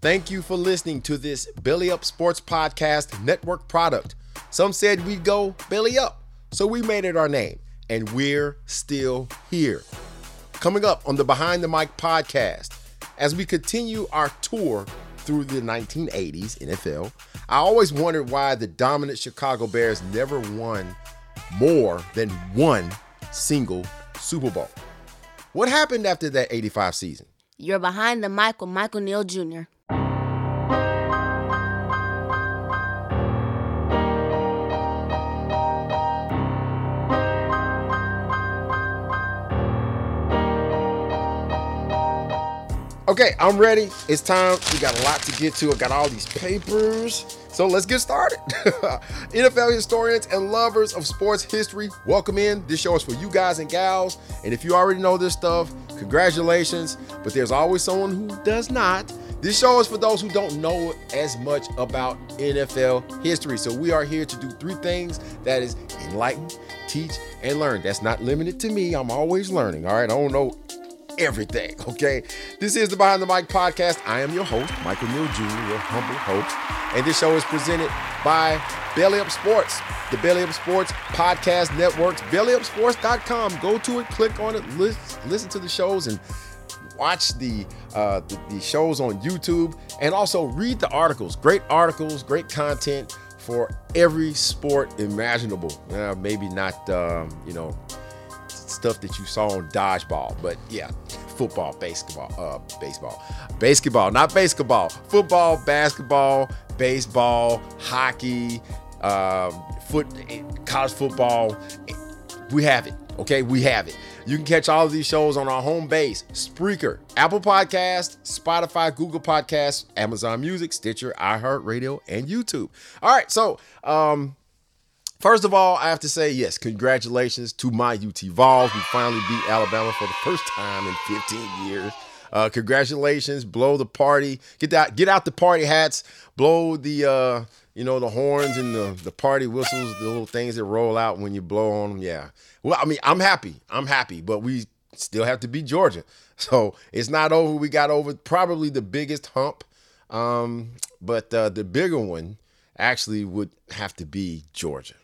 Thank you for listening to this Belly Up Sports Podcast Network product. Some said we'd go belly up, so we made it our name, and we're still here. Coming up on the Behind the Mic podcast, as we continue our tour through the 1980s NFL, I always wondered why the dominant Chicago Bears never won more than one single Super Bowl. What happened after that 85 season? You're behind the mic with Michael Neal Jr. Okay, I'm ready. It's time. We got a lot to get to. I got all these papers. So let's get started. NFL historians and lovers of sports history, welcome in. This show is for you guys and gals. And if you already know this stuff, congratulations. But there's always someone who does not. This show is for those who don't know as much about NFL history. So we are here to do three things that is enlighten, teach, and learn. That's not limited to me. I'm always learning. All right. I don't know everything. Okay. This is the Behind the Mic podcast. I am your host, Michael Neal Jr., your humble host. And this show is presented by Belly Up Sports, the Belly Up Sports podcast networks, bellyupsports.com. Go to it, click on it, listen, to the shows, and watch the, uh, the, the shows on YouTube, and also read the articles. Great articles, great content for every sport imaginable. Uh, maybe not, um, you know, stuff that you saw on dodgeball, but yeah, football, basketball, uh, baseball, basketball, not basketball, football, basketball, baseball, hockey, um, foot, college football. We have it. Okay, we have it. You can catch all of these shows on our home base, Spreaker, Apple Podcast, Spotify, Google Podcasts, Amazon Music, Stitcher, iHeartRadio, and YouTube. All right, so um, First of all, I have to say, yes, congratulations to my UT Vols. We finally beat Alabama for the first time in 15 years. Uh, congratulations, blow the party, get that, get out the party hats, blow the, uh, you know, the horns and the the party whistles, the little things that roll out when you blow on them. Yeah, well, I mean, I'm happy, I'm happy, but we still have to beat Georgia, so it's not over. We got over probably the biggest hump, um, but uh, the bigger one actually would have to be Georgia.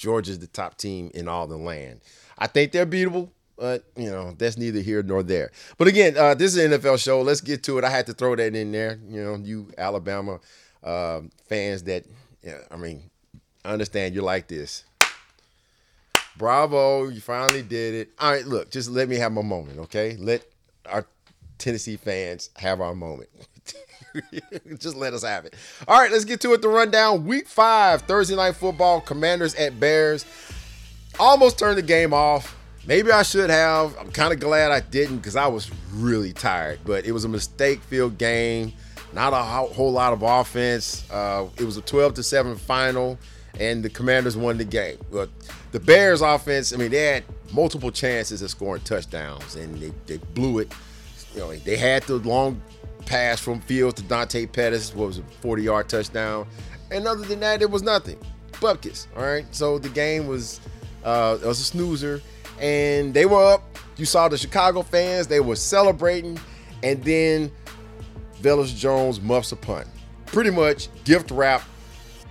Georgia's the top team in all the land. I think they're beatable, but you know that's neither here nor there. But again, uh, this is an NFL show. Let's get to it. I had to throw that in there. You know, you Alabama uh, fans that, I mean, I understand you're like this. Bravo, you finally did it. All right, look, just let me have my moment, okay? Let our Tennessee fans have our moment. Just let us have it. All right, let's get to it. The rundown. Week five, Thursday night football. Commanders at Bears. Almost turned the game off. Maybe I should have. I'm kind of glad I didn't because I was really tired. But it was a mistake-filled game. Not a whole lot of offense. Uh, it was a 12 to seven final, and the Commanders won the game. But the Bears offense, I mean, they had multiple chances of scoring touchdowns, and they, they blew it. You know, they had the long pass from Fields to Dante Pettis what was a 40 yard touchdown. And other than that, it was nothing. Bupkis. All right. So the game was uh, it was a snoozer. And they were up. You saw the Chicago fans, they were celebrating. And then Velus Jones muffs a punt. Pretty much gift wrap.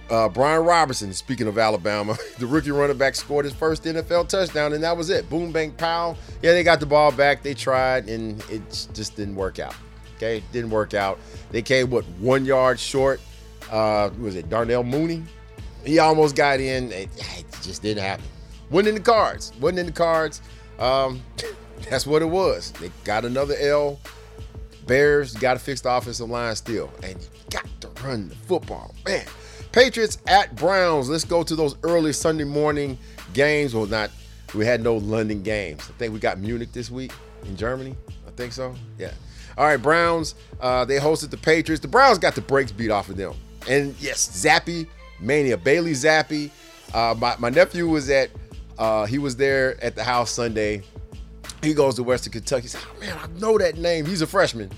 Uh, Brian Robinson, speaking of Alabama, the rookie running back scored his first NFL touchdown, and that was it. Boom, bang, pow. Yeah, they got the ball back. They tried, and it just didn't work out. Okay, didn't work out. They came what one yard short. Uh, was it Darnell Mooney? He almost got in. It, it just didn't happen. Wasn't in the cards. Wasn't in the cards. Um, that's what it was. They got another L. Bears got to fix the offensive line still, and you got to run the football, man. Patriots at Browns. Let's go to those early Sunday morning games. Well, not. We had no London games. I think we got Munich this week in Germany. I think so. Yeah. All right, Browns. Uh, they hosted the Patriots. The Browns got the brakes beat off of them. And yes, Zappe mania. Bailey Zappe. Uh, my, my nephew was at. Uh, he was there at the house Sunday. He goes to Western Kentucky. He said, oh, man, I know that name. He's a freshman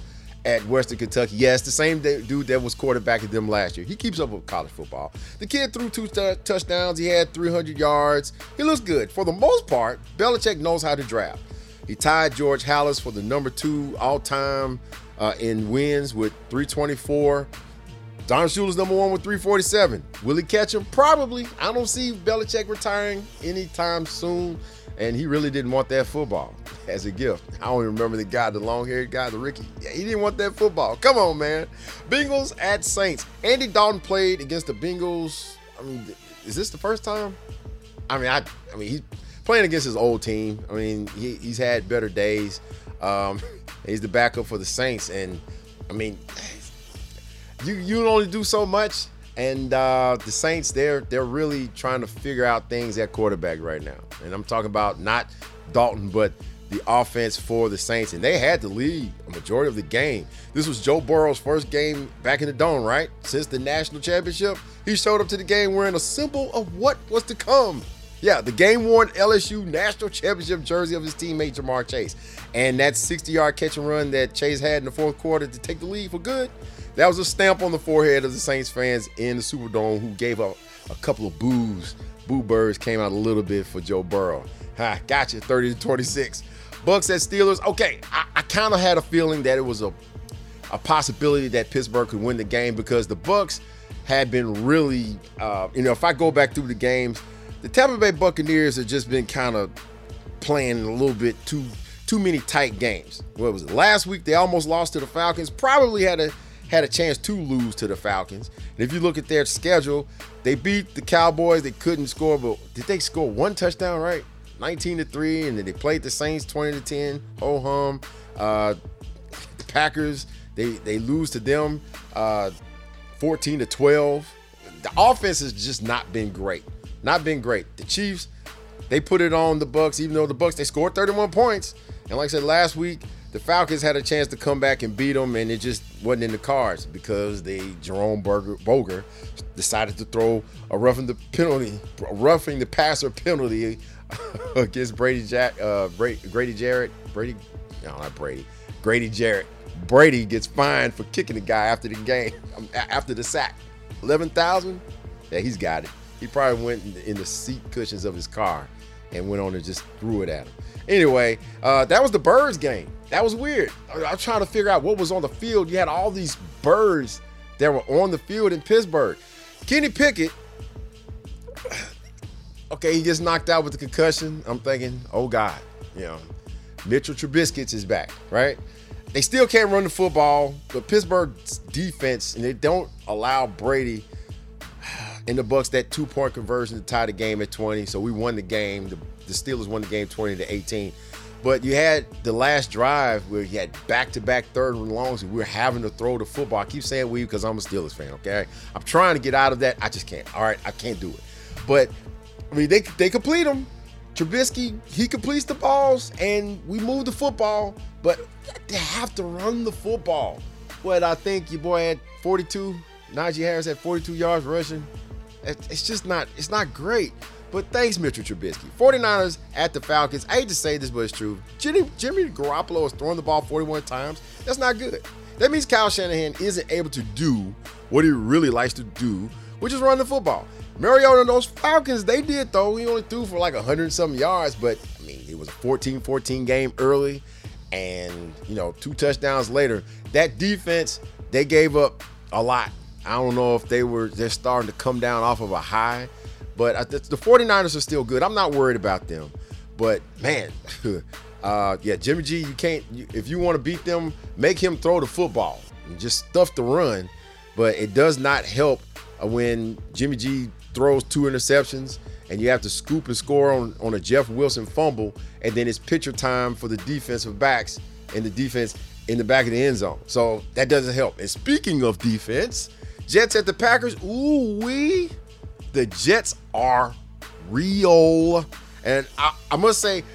at Western Kentucky. Yes, the same dude that was quarterback at them last year. He keeps up with college football. The kid threw two t- touchdowns. He had 300 yards. He looks good. For the most part, Belichick knows how to draft. He tied George Halas for the number two all-time uh, in wins with 324. Don Shula's number one with 347. Will he catch him? Probably. I don't see Belichick retiring anytime soon. And he really didn't want that football as a gift. I don't even remember the guy, the long haired guy, the Ricky. Yeah, he didn't want that football. Come on, man. Bengals at Saints. Andy Dalton played against the Bengals. I mean, is this the first time? I mean, I, I mean, he's playing against his old team. I mean, he, he's had better days. Um, he's the backup for the Saints, and I mean, you you only do so much. And uh, the Saints, they're they're really trying to figure out things at quarterback right now. And I'm talking about not Dalton, but the offense for the Saints. And they had to lead a majority of the game. This was Joe Burrow's first game back in the dome, right? Since the national championship. He showed up to the game wearing a symbol of what was to come. Yeah, the game worn LSU national championship jersey of his teammate Ja'Marr Chase. And that 60 yard catch and run that Chase had in the fourth quarter to take the lead for good that was a stamp on the forehead of the Saints fans in the Superdome who gave up a couple of boos. Boo birds came out a little bit for Joe Burrow. Ha, gotcha, 30 to 26. Bucks at Steelers. Okay, I, I kind of had a feeling that it was a, a possibility that Pittsburgh could win the game because the Bucks had been really, uh, you know, if I go back through the games, the Tampa Bay Buccaneers have just been kind of playing a little bit too too many tight games. What was it? Last week they almost lost to the Falcons. Probably had a had a chance to lose to the Falcons. And if you look at their schedule, they beat the Cowboys. They couldn't score, but did they score one touchdown, right? 19 to 3, and then they played the Saints 20 to 10. Ho hum. Uh, the Packers, they they lose to them uh, 14 to 12. The offense has just not been great. Not been great. The Chiefs, they put it on the Bucks, even though the Bucks they scored 31 points. And like I said last week, the Falcons had a chance to come back and beat them, and it just wasn't in the cards because they Jerome Berger, Boger decided to throw a roughing the penalty, roughing the passer penalty against Brady Jack, uh, Brady, Grady Jarrett, Brady, no, not Brady, Grady Jarrett. Brady gets fined for kicking the guy after the game, after the sack. Eleven thousand. Yeah, he's got it. He probably went in the, in the seat cushions of his car and went on and just threw it at him. Anyway, uh, that was the Birds game. That was weird. I, was trying to figure out what was on the field. You had all these birds that were on the field in Pittsburgh. Kenny Pickett, okay, he gets knocked out with the concussion. I'm thinking, oh God, you know, Mitchell Trubisky is back, right? They still can't run the football, but Pittsburgh's defense, and they don't allow Brady in the Bucks that two point conversion to tie the game at 20. So we won the game. The, the Steelers won the game 20 to 18. But you had the last drive where you had back-to-back third and longs, and we are having to throw the football. I keep saying we because I'm a Steelers fan. Okay, I'm trying to get out of that. I just can't. All right, I can't do it. But I mean, they they complete them. Trubisky he completes the balls, and we move the football. But they have to run the football. What I think your boy had 42. Najee Harris had 42 yards rushing. It's just not. It's not great. But thanks, Mitchell Trubisky. 49ers at the Falcons. I hate to say this, but it's true. Jimmy, Jimmy Garoppolo is throwing the ball 41 times. That's not good. That means Kyle Shanahan isn't able to do what he really likes to do, which is run the football. Mariota and those Falcons, they did though. He only threw for like 100 some yards, but I mean, it was a 14 14 game early. And, you know, two touchdowns later, that defense, they gave up a lot. I don't know if they were, they're starting to come down off of a high but the 49ers are still good. I'm not worried about them. But man, Uh, yeah, Jimmy G, you can't. You, if you want to beat them, make him throw the football and just stuff the run. But it does not help when Jimmy G throws two interceptions and you have to scoop and score on, on a Jeff Wilson fumble, and then it's pitcher time for the defensive backs and the defense in the back of the end zone. So that doesn't help. And speaking of defense, Jets at the Packers, ooh wee, the Jets are real. And I, I must say,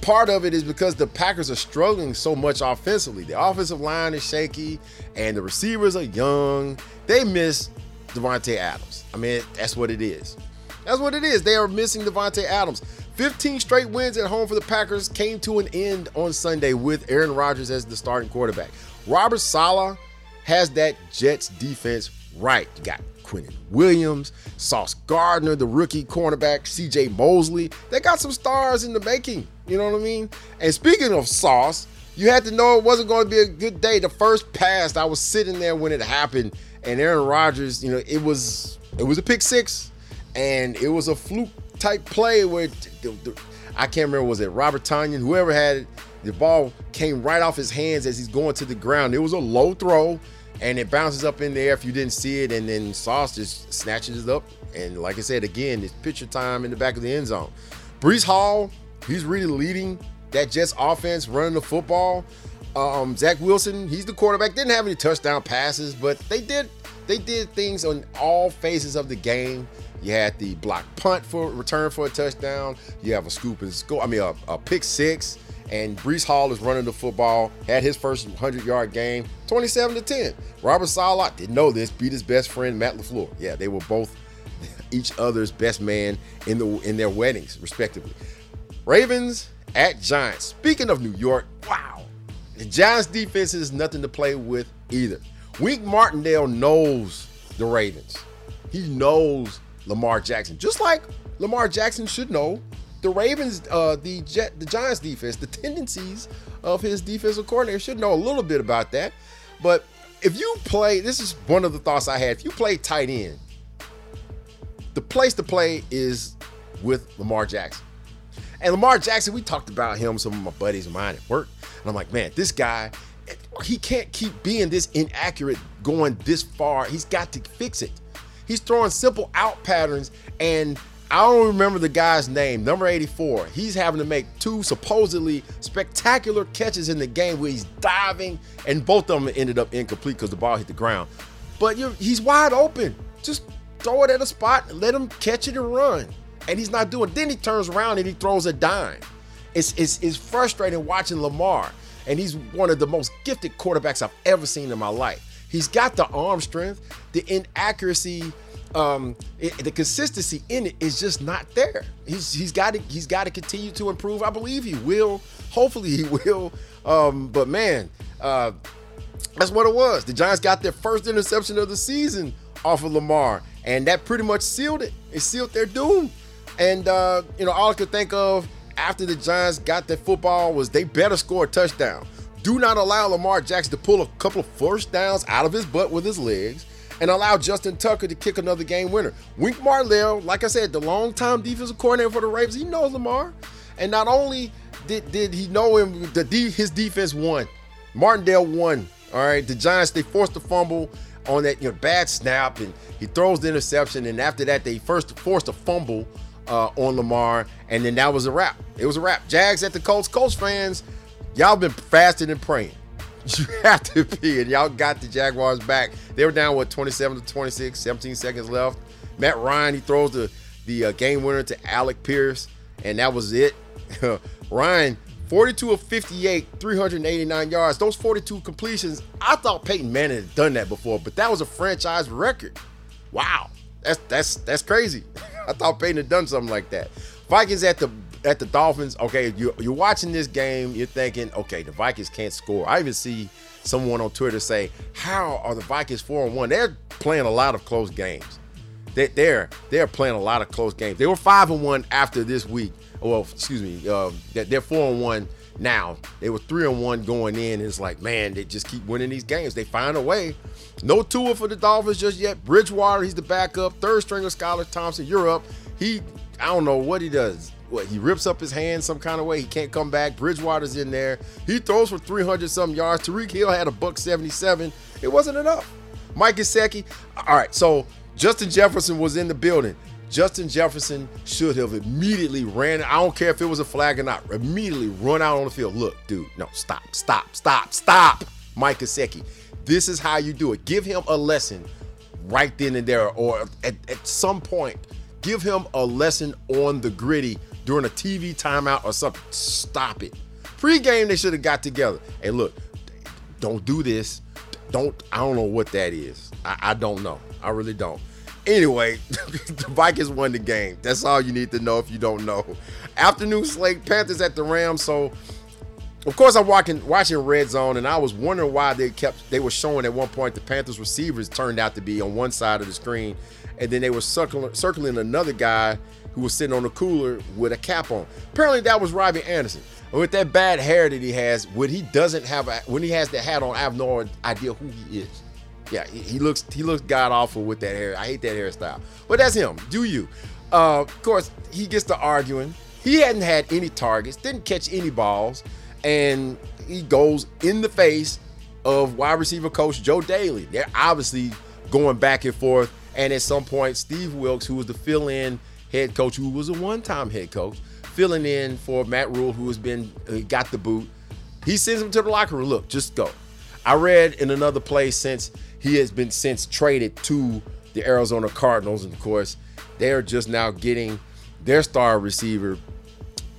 part of it is because the Packers are struggling so much offensively. The offensive line is shaky, and the receivers are young. They miss Davante Adams. I mean, that's what it is. That's what it is. They are missing Davante Adams. 15 straight wins at home for the Packers came to an end on Sunday with Aaron Rodgers as the starting quarterback. Robert Saleh has that Jets defense right. You got Quinnen Williams, Sauce Gardner, the rookie cornerback, CJ Mosley. They got some stars in the making. You know what I mean? And speaking of Sauce, you had to know it wasn't going to be a good day. The first pass, I was sitting there when it happened, and Aaron Rodgers, you know, it was it was a pick six and it was a fluke type play where the, the, I can't remember was it Robert Tonyan, whoever had it, the ball came right off his hands as he's going to the ground. It was a low throw, and it bounces up in the air if you didn't see it, and then Sauce just snatches it up. And like I said again, it's picture time in the back of the end zone. Breece Hall, he's really leading that Jets offense, running the football. Um, Zach Wilson, he's the quarterback. Didn't have any touchdown passes, but they did they did things on all phases of the game. You had the block punt for return for a touchdown. You have a scoop and score. I mean, a, a pick six. And Breece Hall is running the football. Had his first 100 yard game, 27 to 10. Robert Saleh didn't know this. Beat his best friend Matt LaFleur. Yeah, they were both each other's best man in the in their weddings, respectively. Ravens at Giants. Speaking of New York, wow, the Giants defense is nothing to play with either. Wink Martindale knows the Ravens. He knows Lamar Jackson, just like Lamar Jackson should know the Ravens, uh, the Jet, the Giants defense, the tendencies of his defensive coordinator should know a little bit about that. But if you play, this is one of the thoughts I had. If you play tight end, the place to play is with Lamar Jackson. And Lamar Jackson, we talked about him, some of my buddies of mine at work. And I'm like, man, this guy, he can't keep being this inaccurate going this far. He's got to fix it. He's throwing simple out patterns, and I don't remember the guy's name, number 84. He's having to make two supposedly spectacular catches in the game where he's diving, and both of them ended up incomplete because the ball hit the ground. But he's wide open. Just throw it at a spot and let him catch it and run. And he's not doing. Then he turns around and he throws a dime. It's, it's, it's frustrating watching Lamar, and he's one of the most gifted quarterbacks I've ever seen in my life. He's got the arm strength, the inaccuracy, um, it, the consistency in it is just not there. He's he's got to he's got to continue to improve. I believe he will. Hopefully he will. Um, but man, uh, that's what it was. The Giants got their first interception of the season off of Lamar, and that pretty much sealed it. It sealed their doom. And uh, you know, all I could think of after the Giants got that football was they better score a touchdown. Do not allow Lamar Jackson to pull a couple of first downs out of his butt with his legs and allow Justin Tucker to kick another game winner. Wink Martindale, like I said, the longtime defensive coordinator for the Ravens, he knows Lamar. And not only did, did he know him, the his defense won. Martindale won. All right. The Giants, they forced the fumble on that you know bad snap, and he throws the interception. And after that, they first forced a fumble uh, on Lamar, and then that was a wrap. It was a wrap. Jags at the Colts. Colts fans, y'all been fasting and praying. You have to be, and y'all got the Jaguars back. They were down with 27 to 26, 17 seconds left. Matt Ryan he throws the the uh, game winner to Alec Pierce, and that was it. Ryan 42 of 58, 389 yards. Those 42 completions, I thought Peyton Manning had done that before, but that was a franchise record. Wow, that's that's that's crazy. I thought Peyton had done something like that. Vikings at the at the Dolphins, okay, you, you're watching this game, you're thinking, okay, the Vikings can't score. I even see someone on Twitter say, how are the Vikings four and one? They're playing a lot of close games. They, they're they're playing a lot of close games. They were five and one after this week. Well, excuse me, uh, they're four and one now. They were three and one going in. It's like, man, they just keep winning these games. They find a way. No Tua for the Dolphins just yet. Bridgewater, he's the backup. Third stringer, Skylar Thompson, you're up. He, I don't know what he does what he rips up his hand some kind of way. He can't come back. Bridgewater's in there. He throws for 300 some yards. Tyreek Hill had a buck 77. It wasn't enough. Mike Gesicki. All right, so Justin Jefferson was in the building. Justin Jefferson should have immediately ran. I don't care if it was a flag or not. Immediately run out on the field. Look, dude, no, stop, stop, stop, stop. Mike Gesicki. This is how you do it. Give him a lesson right then and there, or at, at some point, give him a lesson on the Griddy during a TV timeout or something. Stop it. Pre-game, they should have got together. Hey, look, don't do this. Don't. I don't know what that is. I, I don't know. I really don't. Anyway, the Vikings won the game. That's all you need to know if you don't know. Afternoon slate, Panthers at the Rams. So, of course, I'm watching watching Red Zone, and I was wondering why they kept they were showing at one point the Panthers receivers turned out to be on one side of the screen, and then they were circling circling another guy who was sitting on the cooler with a cap on. Apparently, that was Robbie Anderson. with that bad hair that he has, when he doesn't have a, when he has the hat on, I have no idea who he is. Yeah, he, looks he looks god awful with that hair. I hate that hairstyle. But that's him. Do you? Uh, of course, he gets to arguing. He hadn't had any targets, didn't catch any balls, and he goes in the face of wide receiver coach Joe Dailey. They're obviously going back and forth. And at some point, Steve Wilks, who was the fill-in head coach, who was a one-time head coach, filling in for Matt Rhule, who has been uh, got the boot, he sends him to the locker room. Look, just go. I read in another place since he has been since traded to the Arizona Cardinals, and of course, they're just now getting their star receiver.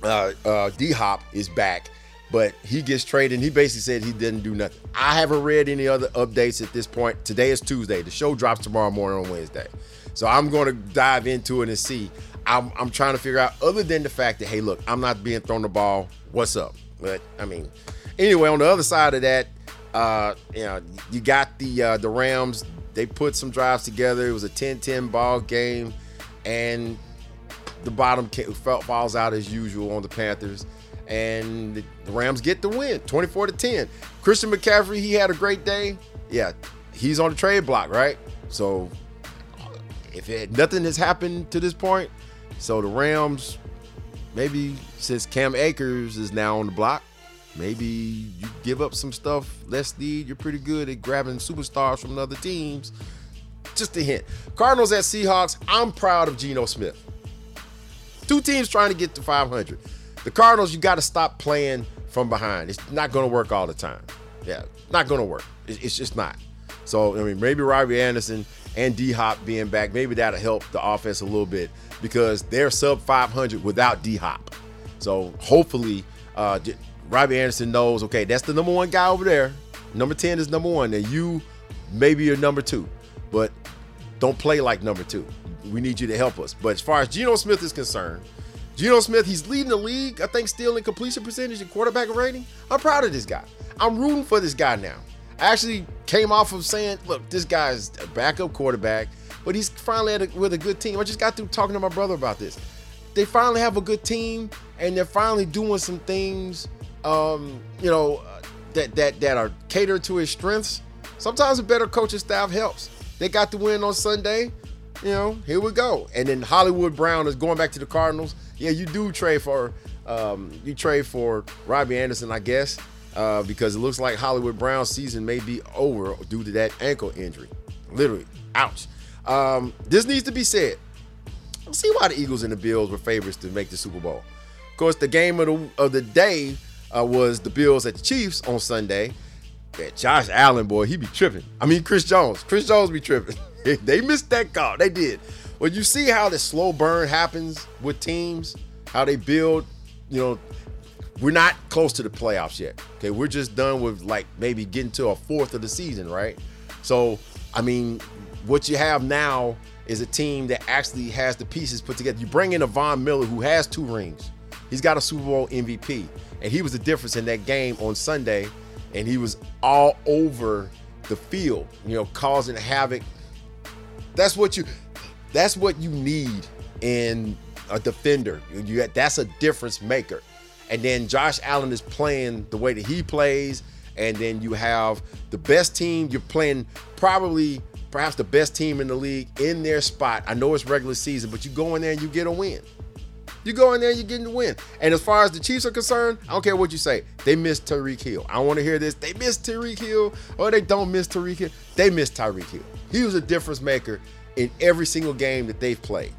Uh, uh, D Hop is back, but he gets traded. and He basically said he didn't do nothing. I haven't read any other updates at this point. Today is Tuesday. The show drops tomorrow morning on Wednesday, so I'm going to dive into it and see. I'm, I'm trying to figure out, other than the fact that hey, look, I'm not being thrown the ball. What's up? But I mean, anyway, on the other side of that, uh, you know, you got the uh, the Rams. They put some drives together. It was a 10-10 ball game, and the bottom falls out as usual on the Panthers. And the Rams get the win, 24 to 10. Christian McCaffrey, he had a great day. Yeah, he's on the trade block, right? So if it, nothing has happened to this point, so the Rams, maybe since Cam Akers is now on the block, maybe you give up some stuff less need. You're pretty good at grabbing superstars from other teams. Just a hint. Cardinals at Seahawks. I'm proud of Geno Smith. Two teams trying to get to 500. The Cardinals, you got to stop playing from behind. It's not going to work all the time. Yeah, not going to work. It's just not. So, I mean, maybe Robbie Anderson and D Hop being back, maybe that'll help the offense a little bit because they're sub 500 without D Hop. So, hopefully, uh, Robbie Anderson knows, okay, that's the number one guy over there. Number 10 is number one, and you maybe you're number two, but don't play like number two. We need you to help us. But as far as Geno Smith is concerned, Geno Smith, he's leading the league, I think, still in completion percentage and quarterback rating. I'm proud of this guy. I'm rooting for this guy now. Actually came off of saying, look, this guy's a backup quarterback, but he's finally a, with a good team. I just got through talking to my brother about this. They finally have a good team, and they're finally doing some things um, you know, that that that are catered to his strengths. Sometimes a better coaching staff helps. They got the win on Sunday. You know, here we go. And then Hollywood Brown is going back to the Cardinals. Yeah, you do trade for um, you trade for Robbie Anderson, I guess, uh, because it looks like Hollywood Brown's season may be over due to that ankle injury. Literally, ouch. Um, this needs to be said. Let's see why the Eagles and the Bills were favorites to make the Super Bowl. Of course, the game of the of the day uh, was the Bills at the Chiefs on Sunday. That Josh Allen, boy, he be tripping. I mean, Chris Jones. Chris Jones be tripping. they missed that call. They did. Well, you see how the slow burn happens with teams, how they build, you know, we're not close to the playoffs yet. Okay, we're just done with like maybe getting to a fourth of the season, right? So, I mean, what you have now is a team that actually has the pieces put together. You bring in a Von Miller who has two rings. He's got a Super Bowl MVP and he was the difference in that game on Sunday, and he was all over the field, you know, causing havoc. That's what you that's what you need in a defender. You, that's a difference maker. And then Josh Allen is playing the way that he plays, and then you have the best team. You're playing probably perhaps the best team in the league in their spot. I know it's regular season, but you go in there and you get a win. You go in there, and you're getting the win. And as far as the Chiefs are concerned, I don't care what you say. They missed Tyreek Hill. I want to hear this. They missed Tyreek Hill, or they don't miss Tyreek Hill. They missed Tyreek Hill. He was a difference maker in every single game that they've played.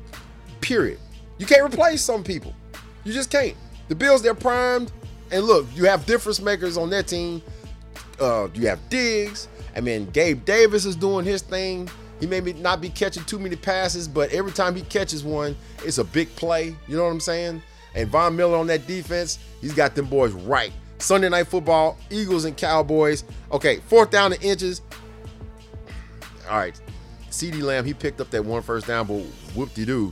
Period. You can't replace some people. You just can't. The Bills, they're primed. And look, you have difference makers on that team. Uh, you have Diggs. I mean, Gabe Davis is doing his thing. He may not be catching too many passes, but every time he catches one, it's a big play. You know what I'm saying? And Von Miller on that defense, he's got them boys right. Sunday night football, Eagles and Cowboys. Okay, fourth down and inches. All right, CeeDee Lamb, he picked up that one first down, but whoop-de-doo.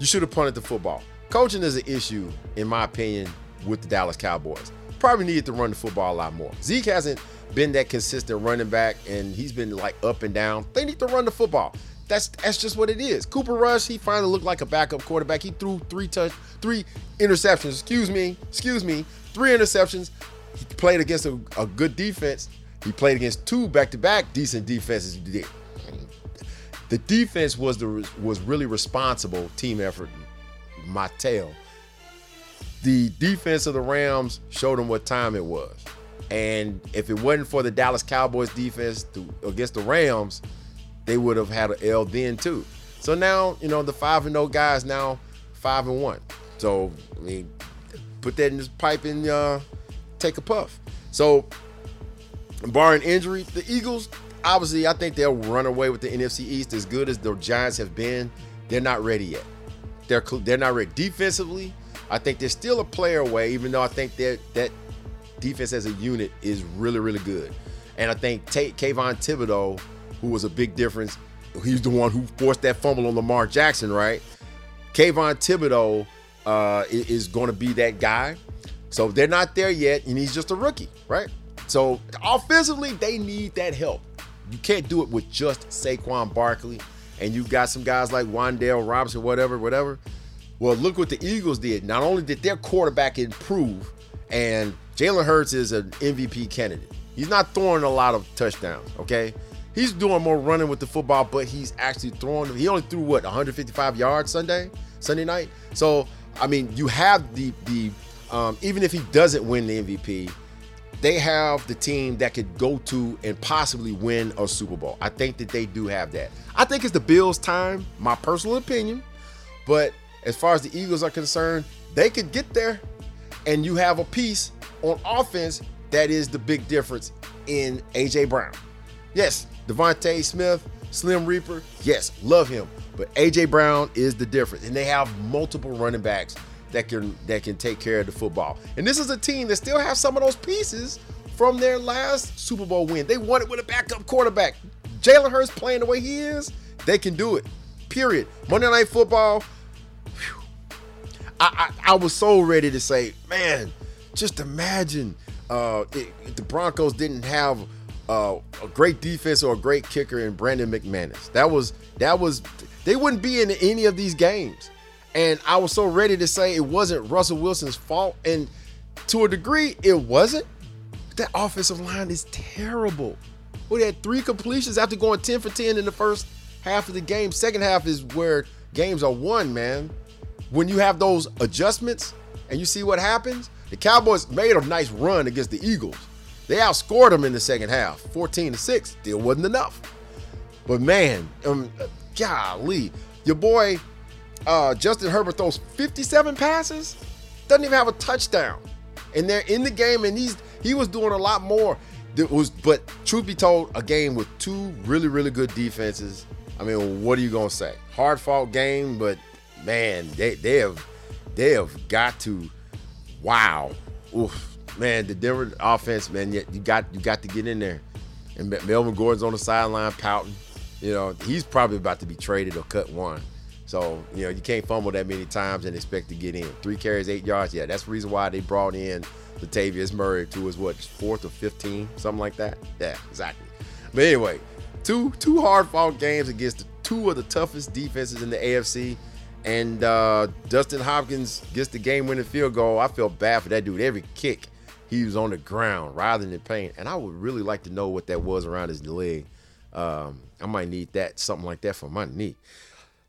You should have punted the football. Coaching is an issue, in my opinion, with the Dallas Cowboys. Probably needed to run the football a lot more. Zeke hasn't been that consistent running back, and he's been like up and down. They need to run the football. That's that's just what it is. Cooper Rush, he finally looked like a backup quarterback. He threw three touch, three interceptions. Excuse me, excuse me, three interceptions. He played against a, a good defense. He played against two back-to-back decent defenses. The defense was the was really responsible team effort. My tail. The defense of the Rams showed them what time it was. And if it wasn't for the Dallas Cowboys defense to, against the Rams, they would have had an L then too. So now, you know, the 5 and 0 guys now 5 and 1. So, I mean, put that in this pipe and uh, take a puff. So, barring injury, the Eagles, obviously, I think they'll run away with the NFC East as good as the Giants have been. They're not ready yet. They're they're not ready defensively. I think they're still a player away, even though I think that that defense as a unit is really, really good. And I think Tate Kayvon Thibodeaux, who was a big difference, he's the one who forced that fumble on Lamar Jackson, right? Kayvon Thibodeaux uh, is going to be that guy. So they're not there yet, and he's just a rookie, right? So offensively, they need that help. You can't do it with just Saquon Barkley, and you got some guys like Wan'Dale Robinson, whatever, whatever. Well, look what the Eagles did. Not only did their quarterback improve, and Jalen Hurts is an MVP candidate. He's not throwing a lot of touchdowns, okay? He's doing more running with the football, but he's actually throwing. He only threw what 155 yards Sunday, Sunday night. So I mean, you have the the um, even if he doesn't win the MVP, they have the team that could go to and possibly win a Super Bowl. I think that they do have that. I think it's the Bills' time, my personal opinion. But as far as the Eagles are concerned, they could get there, and you have a piece on offense, that is the big difference in AJ Brown. Yes, DeVonta Smith, Slim Reaper, yes, love him. But AJ Brown is the difference. And they have multiple running backs that can that can take care of the football. And this is a team that still has some of those pieces from their last Super Bowl win. They won it with a backup quarterback. Jalen Hurts playing the way he is, they can do it. Period. Monday Night Football. I, I, I was so ready to say, man, just imagine uh, if the Broncos didn't have uh, a great defense or a great kicker in Brandon McManus. That was that was they wouldn't be in any of these games. And I was so ready to say it wasn't Russell Wilson's fault, and to a degree, it wasn't. That offensive line is terrible. We had three completions after going 10 for 10 in the first half of the game. Second half is where games are won, man. When you have those adjustments and you see what happens, the Cowboys made a nice run against the Eagles. They outscored them in the second half, 14 to 6. Still wasn't enough. But man, um, golly, your boy uh, Justin Herbert throws 57 passes, doesn't even have a touchdown. And they're in the game, and he's he was doing a lot more. That was, but truth be told, a game with two really, really good defenses. I mean, what are you gonna say? Hard fought game, but man, they they have they have got to wow, oof, man, the Denver offense, man, you, you got you got to get in there. And Melvin Gordon's on the sideline pouting. You know, he's probably about to be traded or cut one. So, you know, you can't fumble that many times and expect to get in. Three carries, eight yards. Yeah, that's the reason why they brought in Latavius Murray to his what fourth or 15, something like that. Yeah, exactly. But anyway, two two hard fought games against the two of the toughest defenses in the AFC. And uh, Dustin Hopkins gets the game winning field goal. I feel bad for that dude. Every kick, he was on the ground writhing in pain. And I would really like to know what that was around his leg. Um, I might need that, something like that for my knee.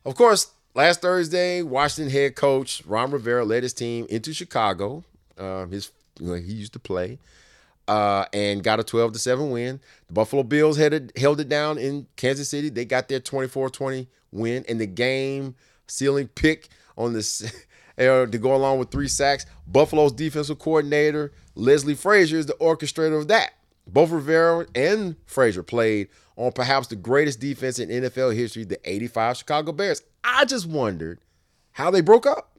Of course, Last Thursday, Washington head coach Ron Rivera led his team into Chicago. Uh, his you know, he used to play. Uh, and got a 12 to 7 win. The Buffalo Bills headed, held it down in Kansas City. They got their 24 20 win. And the game sealing pick on this to go along with three sacks. Buffalo's defensive coordinator, Leslie Frazier, is the orchestrator of that. Both Rivera and Frazier played on perhaps the greatest defense in NFL history, the 85 Chicago Bears. I just wondered how they broke up.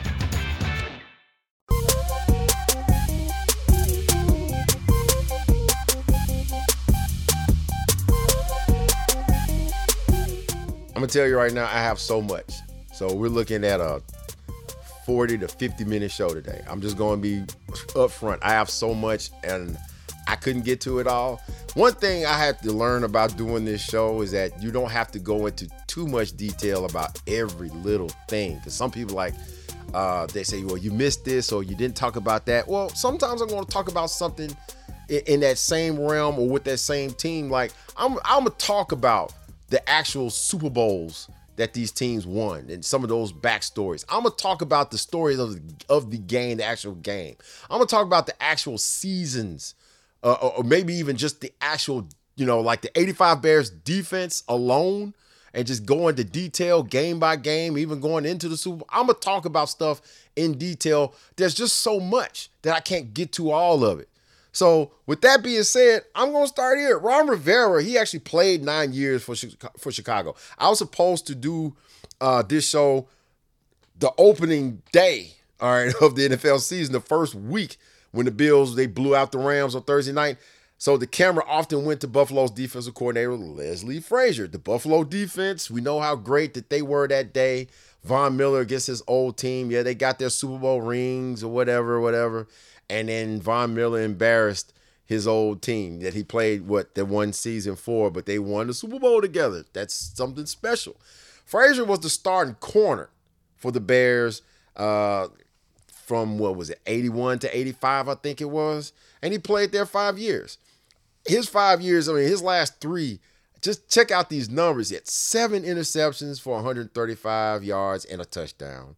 Gonna tell you right now, I have so much. So we're looking at a 40 to 50 minute show today. I'm just gonna be upfront. I have so much and I couldn't get to it all. One thing I had to learn about doing this show is that you don't have to go into too much detail about every little thing. Because some people like uh, they say, well, you missed this or you didn't talk about that. Well, sometimes I'm gonna talk about something in, in that same realm or with that same team. Like I'm, I'm gonna talk about the actual Super Bowls that these teams won and some of those backstories. I'm gonna talk about the stories of the, of the game, the actual game. I'm gonna talk about the actual seasons, uh, or, or maybe even just the actual, you know, like the 85 Bears defense alone, and just go into detail game by game, even going into the Super Bowl. I'm gonna talk about stuff in detail. There's just so much that I can't get to all of it. So, with that being said, I'm going to start here. Ron Rivera, he actually played nine years for for Chicago. I was supposed to do uh, this show the opening day, all right, of the NFL season, the first week when the Bills they blew out the Rams on Thursday night. So the camera often went to Buffalo's defensive coordinator Leslie Frazier. The Buffalo defense, we know how great that they were that day. Von Miller against his old team. Yeah, they got their Super Bowl rings or whatever, whatever and then Von Miller embarrassed his old team that he played what the one season for, but they won the Super Bowl together. That's something special. Frazier was the starting corner for the Bears uh, from what was it, 81 to 85, I think it was. And he played there five years. His five years, I mean, his last three, just check out these numbers. He had seven interceptions for 135 yards and a touchdown.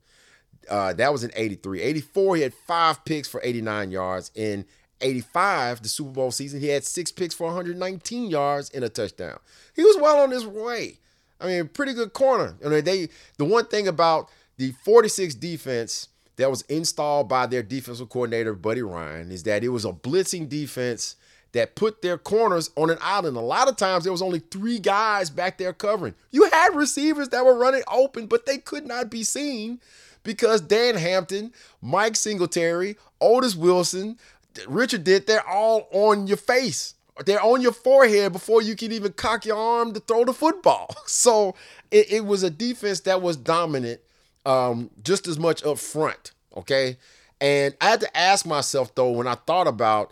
Uh, that was in 83. 84, he had five picks for 89 yards. In 85, the Super Bowl season, he had six picks for 119 yards and a touchdown. He was well on his way. I mean, pretty good corner. I mean, they the one thing about the 46 defense that was installed by their defensive coordinator, Buddy Ryan, is that it was a blitzing defense that put their corners on an island. A lot of times there was only three guys back there covering. You had receivers that were running open, but they could not be seen because Dan Hampton, Mike Singletary, Otis Wilson, Richard Dent, they're all on your face. They're on your forehead before you can even cock your arm to throw the football. So it, it was a defense that was dominant um, just as much up front. Okay. And I had to ask myself, though, when I thought about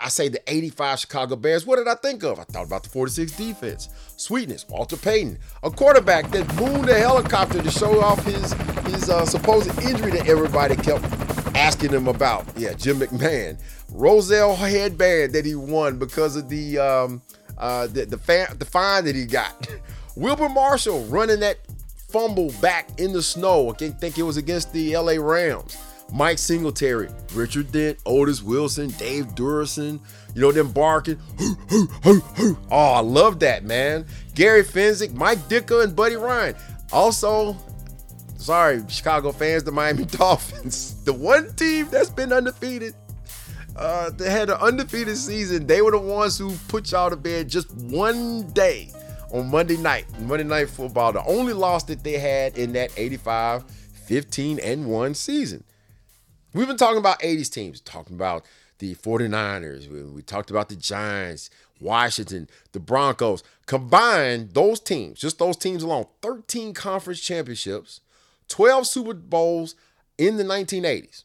I say the 85 Chicago Bears. What did I think of? I thought about the 46 defense. Sweetness, Walter Payton, a quarterback that mooned a helicopter to show off his his uh, supposed injury that everybody kept asking him about. Yeah, Jim McMahon. Rozelle headband that he won because of the um, uh, the the, the fine that he got. Wilber Marshall running that fumble back in the snow. I think it was against the LA Rams. Mike Singletary, Richard Dent, Otis Wilson, Dave Duerson, you know, them barking. oh, I love that, man. Gary Fencik, Mike Ditka, and Buddy Ryan. Also, Sorry, Chicago fans, the Miami Dolphins, the one team that's been undefeated. Uh, they had an undefeated season. They were the ones who put y'all to bed just one day on Monday night, Monday Night Football. The only loss that they had in that 85 15 and 1 season. We've been talking about 80s teams, talking about the 49ers, we, we talked about the Giants, Washington, the Broncos. Combine those teams, just those teams alone, 13 conference championships, 12 Super Bowls in the 1980s.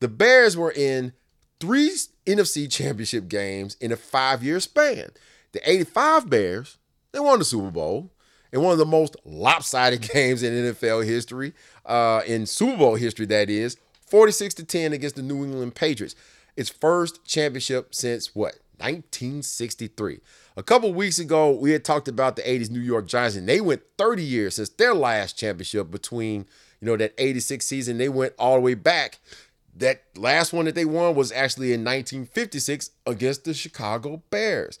The Bears were in three NFC championship games in a five year span. The 85 Bears, they won the Super Bowl in one of the most lopsided games in NFL history, uh, in Super Bowl history, that is, 46 to 10 against the New England Patriots. Its first championship since what? 1963. A couple weeks ago, we had talked about the 80s New York Giants, and they went 30 years since their last championship between, you know, that 86 season. They went all the way back that last one that they won was actually in 1956 against the Chicago Bears.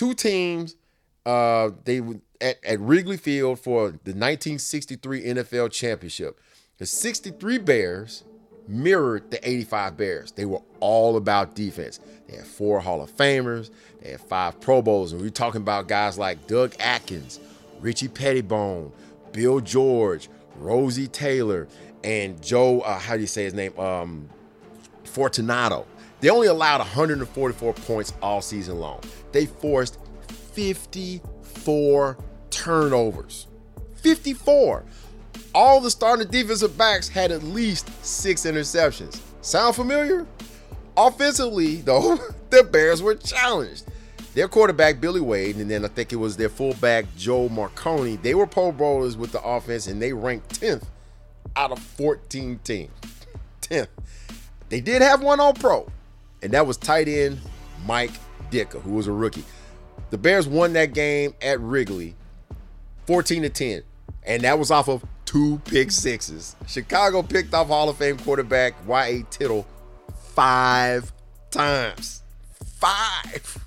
Two teams, uh, they at, at Wrigley Field for the 1963 NFL championship. The 63 Bears mirrored the 85 Bears. They were all about defense. They had four Hall of Famers, they had five Pro Bowls, and we're talking about guys like Doug Atkins, Richie Petitbon, Bill George, Rosey Taylor, and Joe, uh, how do you say his name? Um, Fortunato. They only allowed 144 points all season long. They forced 54 turnovers. 54. All the starting defensive backs had at least six interceptions. Sound familiar? Offensively, though, the Bears were challenged. Their quarterback, Billy Wade, and then I think it was their fullback, Joe Marconi, they were Pro Bowlers with the offense, and they ranked 10th out of 14 teams. 10th. They did have one All Pro, and that was tight end Mike Ditka, who was a rookie. The Bears won that game at Wrigley 14 to 10, and that was off of two pick sixes. Chicago picked off Hall of Fame quarterback Y.A. Tittle five times. Five.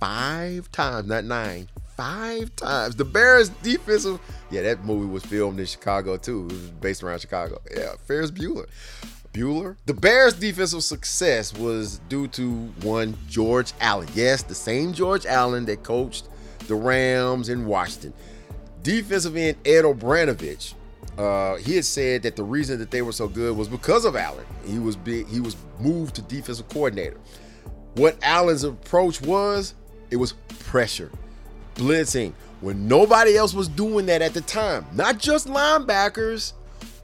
Five times, not nine. Five times. The Bears defensive. Yeah, that movie was filmed in Chicago too. It was based around Chicago. Yeah, Ferris Bueller. Bueller. The Bears' defensive success was due to one George Allen. Yes, the same George Allen that coached the Rams in Washington. Defensive end Ed O'Bradovich. Uh, he had said that the reason that they were so good was because of Allen. He was big. He was moved to defensive coordinator. What Allen's approach was, it was pressure, blitzing, when nobody else was doing that at the time. Not just linebackers,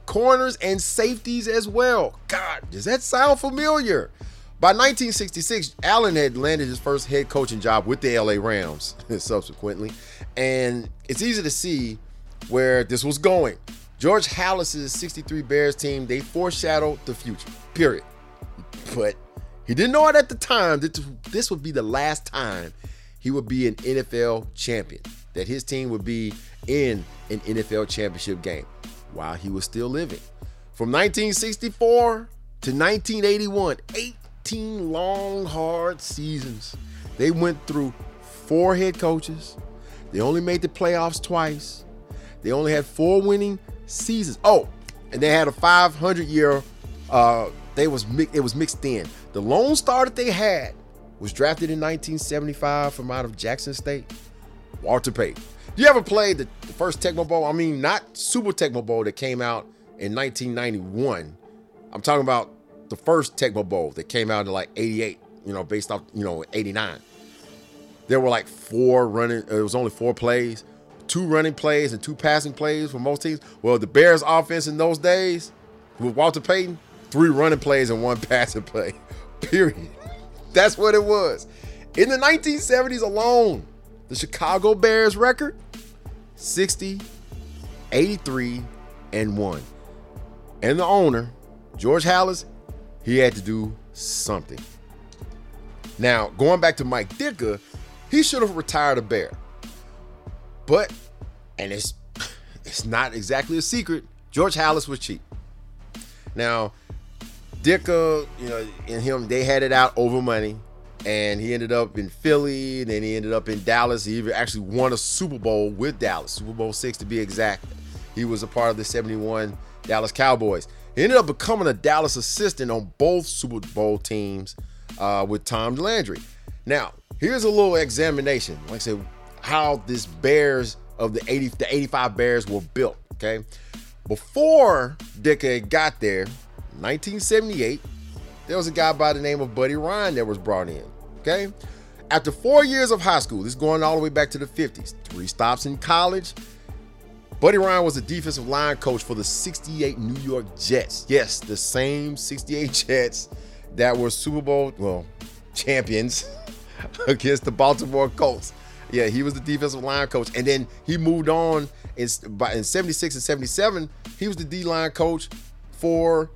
corners, and safeties as well. God, does that sound familiar? By 1966, Allen had landed his first head coaching job with the LA Rams subsequently, and it's easy to see where this was going. George Halas's 63 Bears team, they foreshadowed the future, period. But he didn't know it at the time that this would be the last time he would be an NFL champion, that his team would be in an NFL championship game. While he was still living. From 1964 to 1981, 18 long, hard seasons. They went through four head coaches. They only made the playoffs twice. They only had four winning seasons. Oh, and they had a 500 year. Uh, they was it was mixed in. The lone star that they had was drafted in 1975 from out of Jackson State, Walter Payton. You ever played the, the first Tecmo Bowl? I mean, not Super Tecmo Bowl that came out in 1991. I'm talking about the first Tecmo Bowl that came out in like 88, you know, based off, you know, 89. There were like four running, it was only four plays, two running plays and two passing plays for most teams. Well, the Bears offense in those days with Walter Payton, three running plays and one passing play. Period. That's what it was. In the 1970s alone, the Chicago Bears record 60, 83, and 1. And the owner, George Halas, he had to do something. Now, going back to Mike Ditka, he should have retired a Bear. But, and it's it's not exactly a secret, George Halas was cheap. Now, Ditka, you know, and him, they had it out over money. And he ended up in Philly, and then he ended up in Dallas. He even actually won a Super Bowl with Dallas, Super Bowl six to be exact. He was a part of the 71 Dallas Cowboys. He ended up becoming a Dallas assistant on both Super Bowl teams uh, with Tom Landry. Now, here's a little examination. Like I said, how this Bears of the 80 the 85 Bears were built. Okay. Before Ditka got there, 1978, there was a guy by the name of Buddy Ryan that was brought in. Okay. After four years of high school, this is going all the way back to the 50s, three stops in college. Buddy Ryan was the defensive line coach for the 68 New York Jets. Yes, the same 68 Jets that were Super Bowl, well, champions against the Baltimore Colts. Yeah, he was the defensive line coach. And then he moved on in, in 76 and 77. He was the D line coach for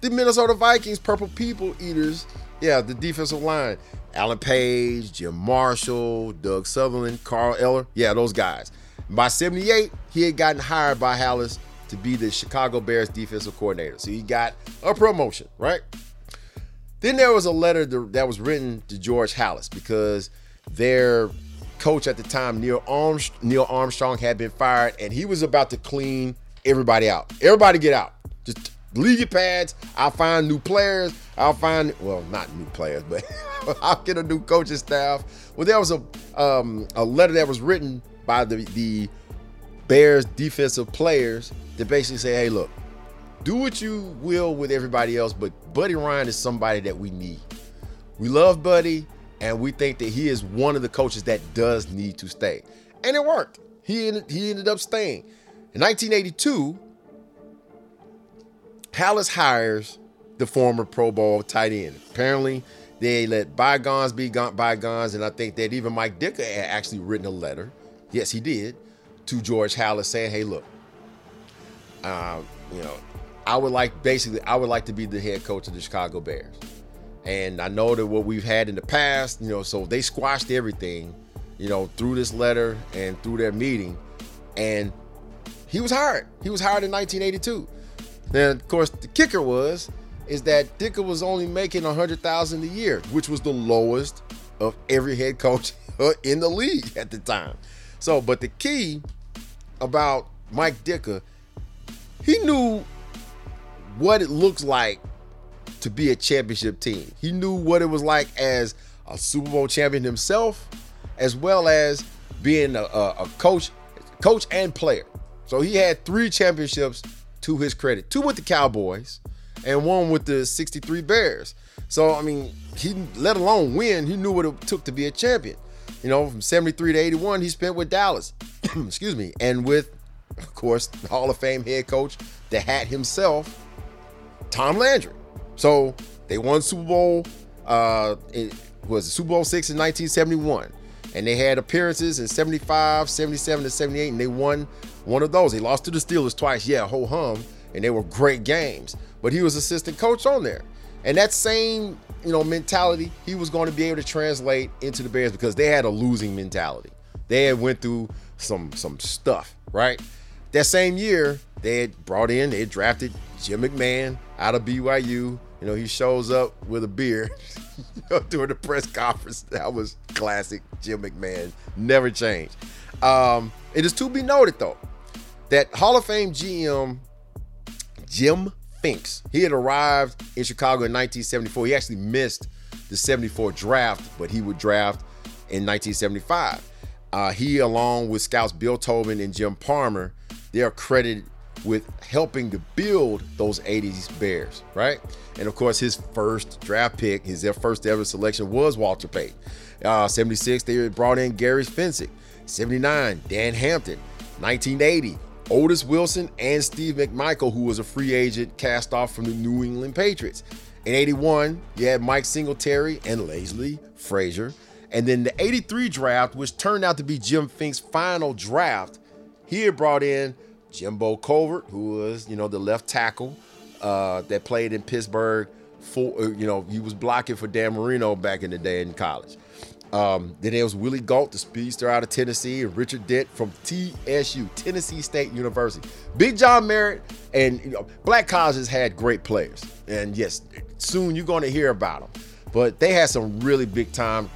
the Minnesota Vikings, Purple People Eaters. Yeah, the defensive line. Alan Page, Jim Marshall, Doug Sutherland, Carl Eller. Yeah, those guys. By 78, he had gotten hired by Halas to be the Chicago Bears defensive coordinator. So he got a promotion, right? Then there was a letter that was written to George Halas because their coach at the time, Neill, Armstrong, Neill Armstrong, had been fired and he was about to clean everybody out. Everybody get out. Just your pads. I'll find new players. I'll find, well, not new players, but I'll get a new coaching staff. Well, there was a um, a letter that was written by the, the Bears defensive players to basically say, hey, look, do what you will with everybody else, but Buddy Ryan is somebody that we need. We love Buddy, and we think that he is one of the coaches that does need to stay. And it worked. He ended, he ended up staying. In 1982, Halas hires the former Pro Bowl tight end. Apparently, they let bygones be bygones, and I think that even Mike Ditka had actually written a letter yes, he did, to George Halas saying, hey, look, uh, you know, I would like basically I would like to be the head coach of the Chicago Bears. And I know that what we've had in the past, you know, so they squashed everything, you know, through this letter and through their meeting. And he was hired. He was hired in 1982. Then of course the kicker was is that Ditka was only making a hundred thousand a year, which was the lowest of every head coach in the league at the time. So, but the key about Mike Ditka, he knew what it looks like to be a championship team. He knew what it was like as a Super Bowl champion himself, as well as being a, a, a coach, coach and player. So he had three championships to his credit: two with the Cowboys, and one with the '63 Bears. So I mean, he let alone win, he knew what it took to be a champion. You know, from 73 to 81, he spent with Dallas. Excuse me. And with, of course, Hall of Fame head coach, the hat himself, Tom Landry. So they won Super Bowl, uh, it was Super Bowl six in 1971. And they had appearances in 75, 77, and 78, and they won one of those. He lost to the Steelers twice, yeah, ho hum, and they were great games. But he was assistant coach on there. And that same you know, mentality he was going to be able to translate into the Bears because they had a losing mentality. They had went through some some stuff, right? that same year, they had brought in, they drafted Jim McMahon out of BYU. You know, he shows up with a beer during the press conference. That was classic Jim McMahon. Never changed. Um, it is to be noted, though, that Hall of Fame GM Jim Finks, he had arrived in Chicago in 1974. He actually missed the 74 draft, but he would draft in 1975. Uh, he, along with scouts Bill Tobin and Jim Parmer, they are credited with helping to build those 80s Bears, right? And of course, his first draft pick, his first ever selection was Walter Payton. Uh, 76, they brought in Gary Fencik. 79, Dan Hampton. 1980, Otis Wilson and Steve McMichael, who was a free agent cast off from the New England Patriots. In 81, you had Mike Singletary and Leslie Frazier. And then the 83 draft, which turned out to be Jim Finks' final draft, he had brought in Jimbo Covert, who was, you know, the left tackle uh, that played in Pittsburgh. For uh, you know, he was blocking for Dan Marino back in the day in college. Um, then there was Willie Gault, the speedster out of Tennessee, and Richard Dent from TSU, Tennessee State University. Big John Merritt, and you know, black colleges had great players. And yes, soon you're going to hear about them. But they had some really big time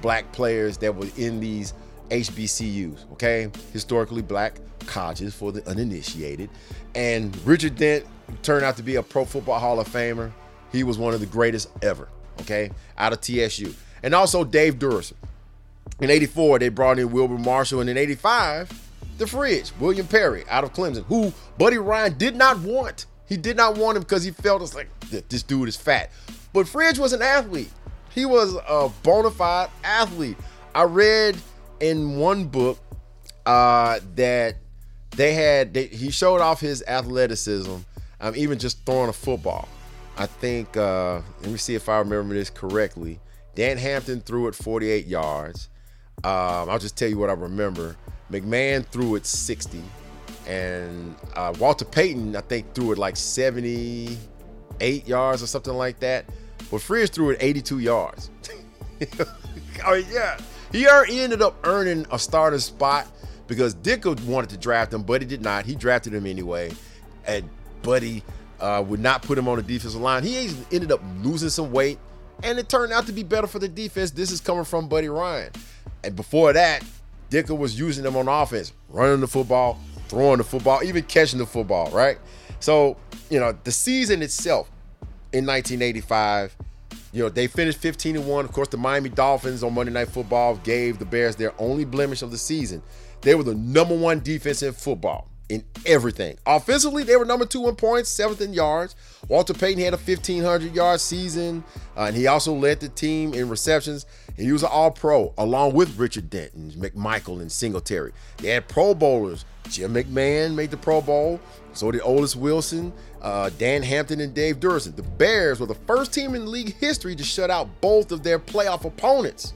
black players that were in these HBCUs, okay? Historically black colleges for the uninitiated. And Richard Dent turned out to be a Pro Football Hall of Famer. He was one of the greatest ever, okay, out of TSU. And also Dave Duerson. In 84, they brought in Wilber Marshall. And in 85, the fridge, William Perry out of Clemson, who Buddy Ryan did not want. He did not want him because he felt it's like, this dude is fat. But Fridge was an athlete. He was a bona fide athlete. I read in one book uh, that they had they, he showed off his athleticism, um, even just throwing a football. I think uh, let me see if I remember this correctly. Dan Hampton threw it 48 yards. Um, I'll just tell you what I remember. McMahon threw it 60, and uh, Walter Payton I think threw it like 78 yards or something like that. But Fridge threw it 82 yards. I mean, yeah, he ended up earning a starting spot because Ditka wanted to draft him, but he did not. He drafted him anyway, and Buddy uh, would not put him on the defensive line. He ended up losing some weight, and it turned out to be better for the defense. This is coming from Buddy Ryan, and before that, Ditka was using them on offense, running the football, throwing the football, even catching the football. Right. So you know the season itself in 1985 you know, they finished 15 and 1. Of course, the Miami Dolphins on Monday Night Football gave the Bears their only blemish of the season. They were the number one defense in football in everything. Offensively, they were number two in points, seventh in yards. Walter Payton had a 1,500 yard season, uh, and he also led the team in receptions. And he was an All Pro along with Richard Denton, McMichael, and Singletary. They had Pro Bowlers. Jim McMahon made the Pro Bowl. So did Otis Wilson, uh, Dan Hampton, and Dave Duerson. The Bears were the first team in league history to shut out both of their playoff opponents.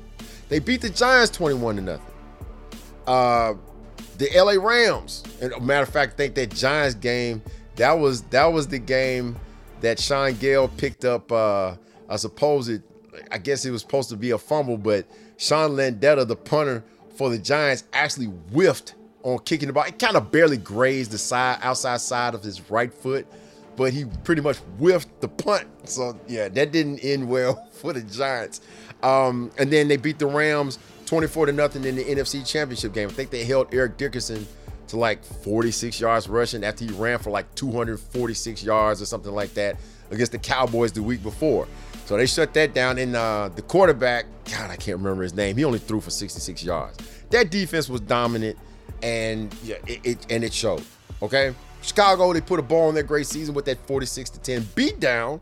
They beat the Giants 21 to nothing. Uh, the LA Rams, and a matter of fact, I think that Giants game that was that was the game that Shaun Gayle picked up. Uh, I suppose it. I guess it was supposed to be a fumble, but Sean Landeta, the punter for the Giants, actually whiffed on kicking the ball. It kind of barely grazed the side outside side of his right foot, but he pretty much whiffed the punt. So yeah, that didn't end well for the Giants. Um, and then they beat the Rams 24 to nothing in the NFC Championship game. I think they held Eric Dickerson to like 46 yards rushing after he ran for like 246 yards or something like that against the Cowboys the week before. So they shut that down. And uh, the quarterback, God, I can't remember his name. He only threw for 66 yards. That defense was dominant and yeah, it, it, and it showed. Okay, Chicago they put a ball in their great season with that 46 to 10 beatdown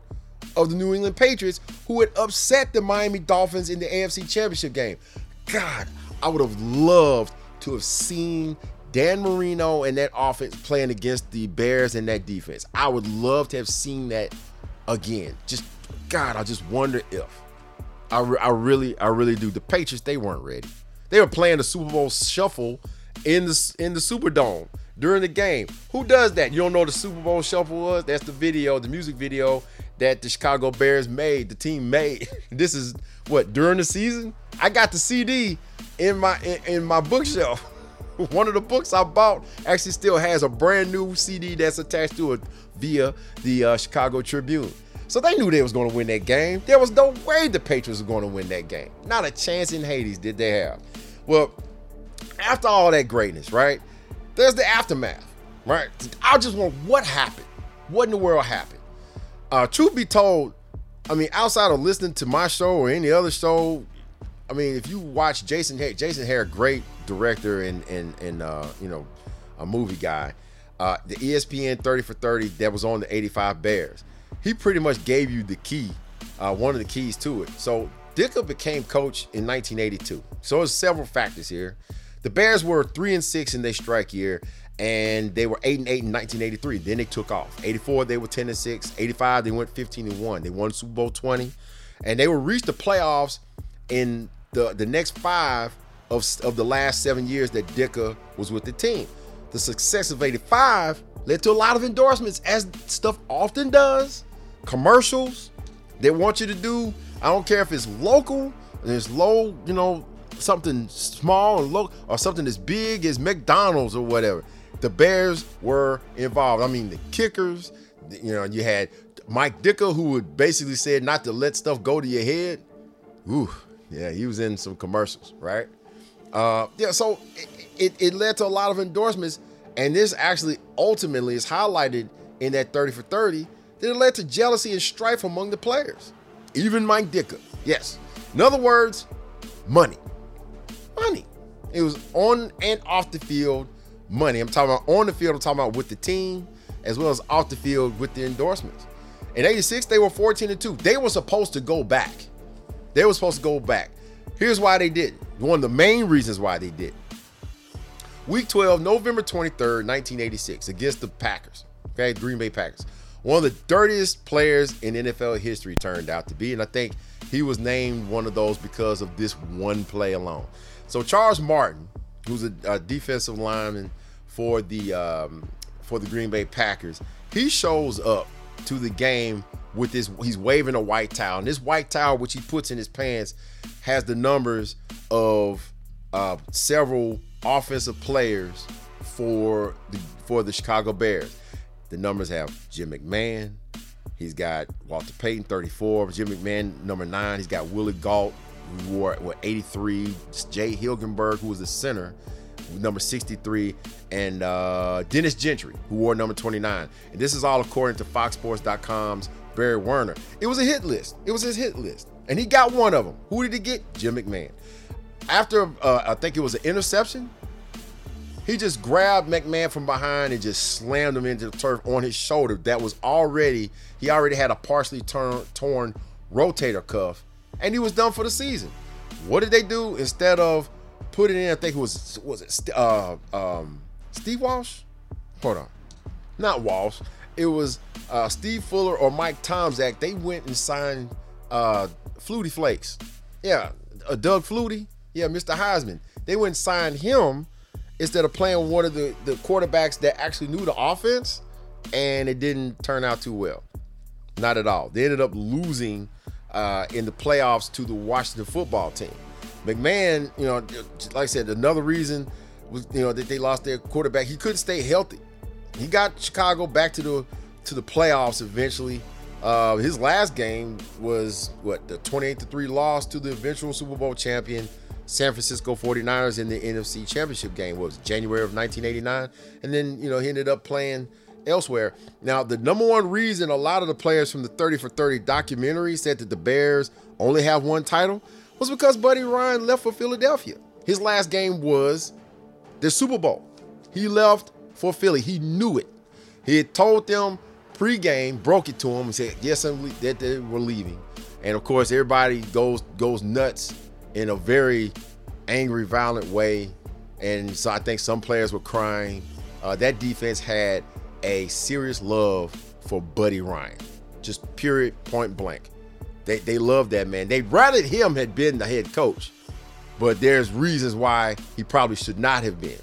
of the New England Patriots, who had upset the Miami Dolphins in the AFC Championship game. God, I would have loved to have seen Dan Marino and that offense playing against the Bears and that defense. I would love to have seen that again. Just God, I just wonder if. I, re- I really, I really do. The Patriots, they weren't ready. They were playing the Super Bowl shuffle in the in the Superdome during the game. Who does that? You don't know the Super Bowl shuffle was? That's the video, the music video that the Chicago Bears made, the team made. this is what during the season. I got the CD in my in, in my bookshelf. One of the books I bought actually still has a brand new CD that's attached to it via the uh, Chicago Tribune. So they knew they was going to win that game. There was no way the Patriots were going to win that game. Not a chance in Hades did they have. Well, after all that greatness, right? There's the aftermath, right? I just want what happened. What in the world happened? Uh, truth be told, I mean, outside of listening to my show or any other show, I mean, if you watch Jason Hehir, Jason Hehir, great director and and and uh, you know, a movie guy. Uh, the ESPN 30 for 30 that was on the 85 Bears. He pretty much gave you the key, uh, one of the keys to it. So Ditka became coach in 1982. So there's several factors here. The Bears were three and six in their strike year, and they were eight and eight in 1983. Then they took off. 84 they were 10 and six. 85 they went 15 and one. They won Super Bowl 20, and they will reach the playoffs in the the next five of, of the last seven years that Ditka was with the team. The success of 85 led to a lot of endorsements, as stuff often does. Commercials they want you to do. I don't care if it's local, and it's low, you know, something small and low, or something as big as McDonald's or whatever. The Bears were involved. I mean, the kickers, you know, you had Mike Ditka, who would basically said not to let stuff go to your head. Ooh, yeah, he was in some commercials, right? Uh, yeah, so it, it, it led to a lot of endorsements, and this actually ultimately is highlighted in that 30 for 30 that it led to jealousy and strife among the players. Even Mike Ditka. Yes. In other words, money. Money. It was on and off the field money. I'm talking about on the field, I'm talking about with the team, as well as off the field with the endorsements. In 86, they were 14 and 2. They were supposed to go back. They were supposed to go back. Here's why they did. One of the main reasons why they did. Week 12, November 23rd, 1986, against the Packers. Okay, Green Bay Packers. One of the dirtiest players in NFL history turned out to be, and I think he was named one of those because of this one play alone. So Charles Martin, who's a, a defensive lineman for the um, for the Green Bay Packers, he shows up to the game with this. He's waving a white towel, and this white towel, which he puts in his pants, has the numbers of uh, several offensive players for the for the Chicago Bears. The numbers have Jim McMahon. He's got Walter Payton, 34. Jim McMahon, number nine. He's got Willie Gault, who wore what 83. Jay Hilgenberg, who was the center, number 63, and uh, Dennis Gentry, who wore number 29. And this is all according to FoxSports.com's Barry Werner. It was a hit list. It was his hit list, and he got one of them. Who did he get? Jim McMahon. After uh, I think it was an interception, he just grabbed McMahon from behind and just slammed him into the turf on his shoulder. That was already he already had a partially turn, torn rotator cuff, and he was done for the season. What did they do instead of putting in? I think it was was it uh, um, Steve Walsh? Hold on, not Walsh. It was uh, Steve Fuller or Mike Tomczak. They went and signed uh, Flutie Flakes. Yeah, uh, Doug Flutie. Yeah, Mr. Heisman. They went and signed him instead of playing one of the, the quarterbacks that actually knew the offense, and it didn't turn out too well. Not at all. They ended up losing uh, in the playoffs to the Washington football team. McMahon, you know, like I said, another reason was you know that they lost their quarterback. He couldn't stay healthy. He got Chicago back to the to the playoffs eventually. Uh, his last game was what the 28 to 3 loss to the eventual Super Bowl champion San Francisco 49ers in the NFC Championship game was January of 1989 and then you know he ended up playing elsewhere. Now the number one reason a lot of the players from the 30 for 30 documentary said that the Bears only have one title was because Buddy Ryan left for Philadelphia. His last game was the Super Bowl. He left for Philly. He knew it. He had told them pregame, broke it to him, and said yes, that they were leaving. And of course, everybody goes goes nuts in a very angry, violent way. And so I think some players were crying. Uh, that defense had a serious love for Buddy Ryan, just period, point blank. They they loved that man. They rather him had been the head coach, but there's reasons why he probably should not have been.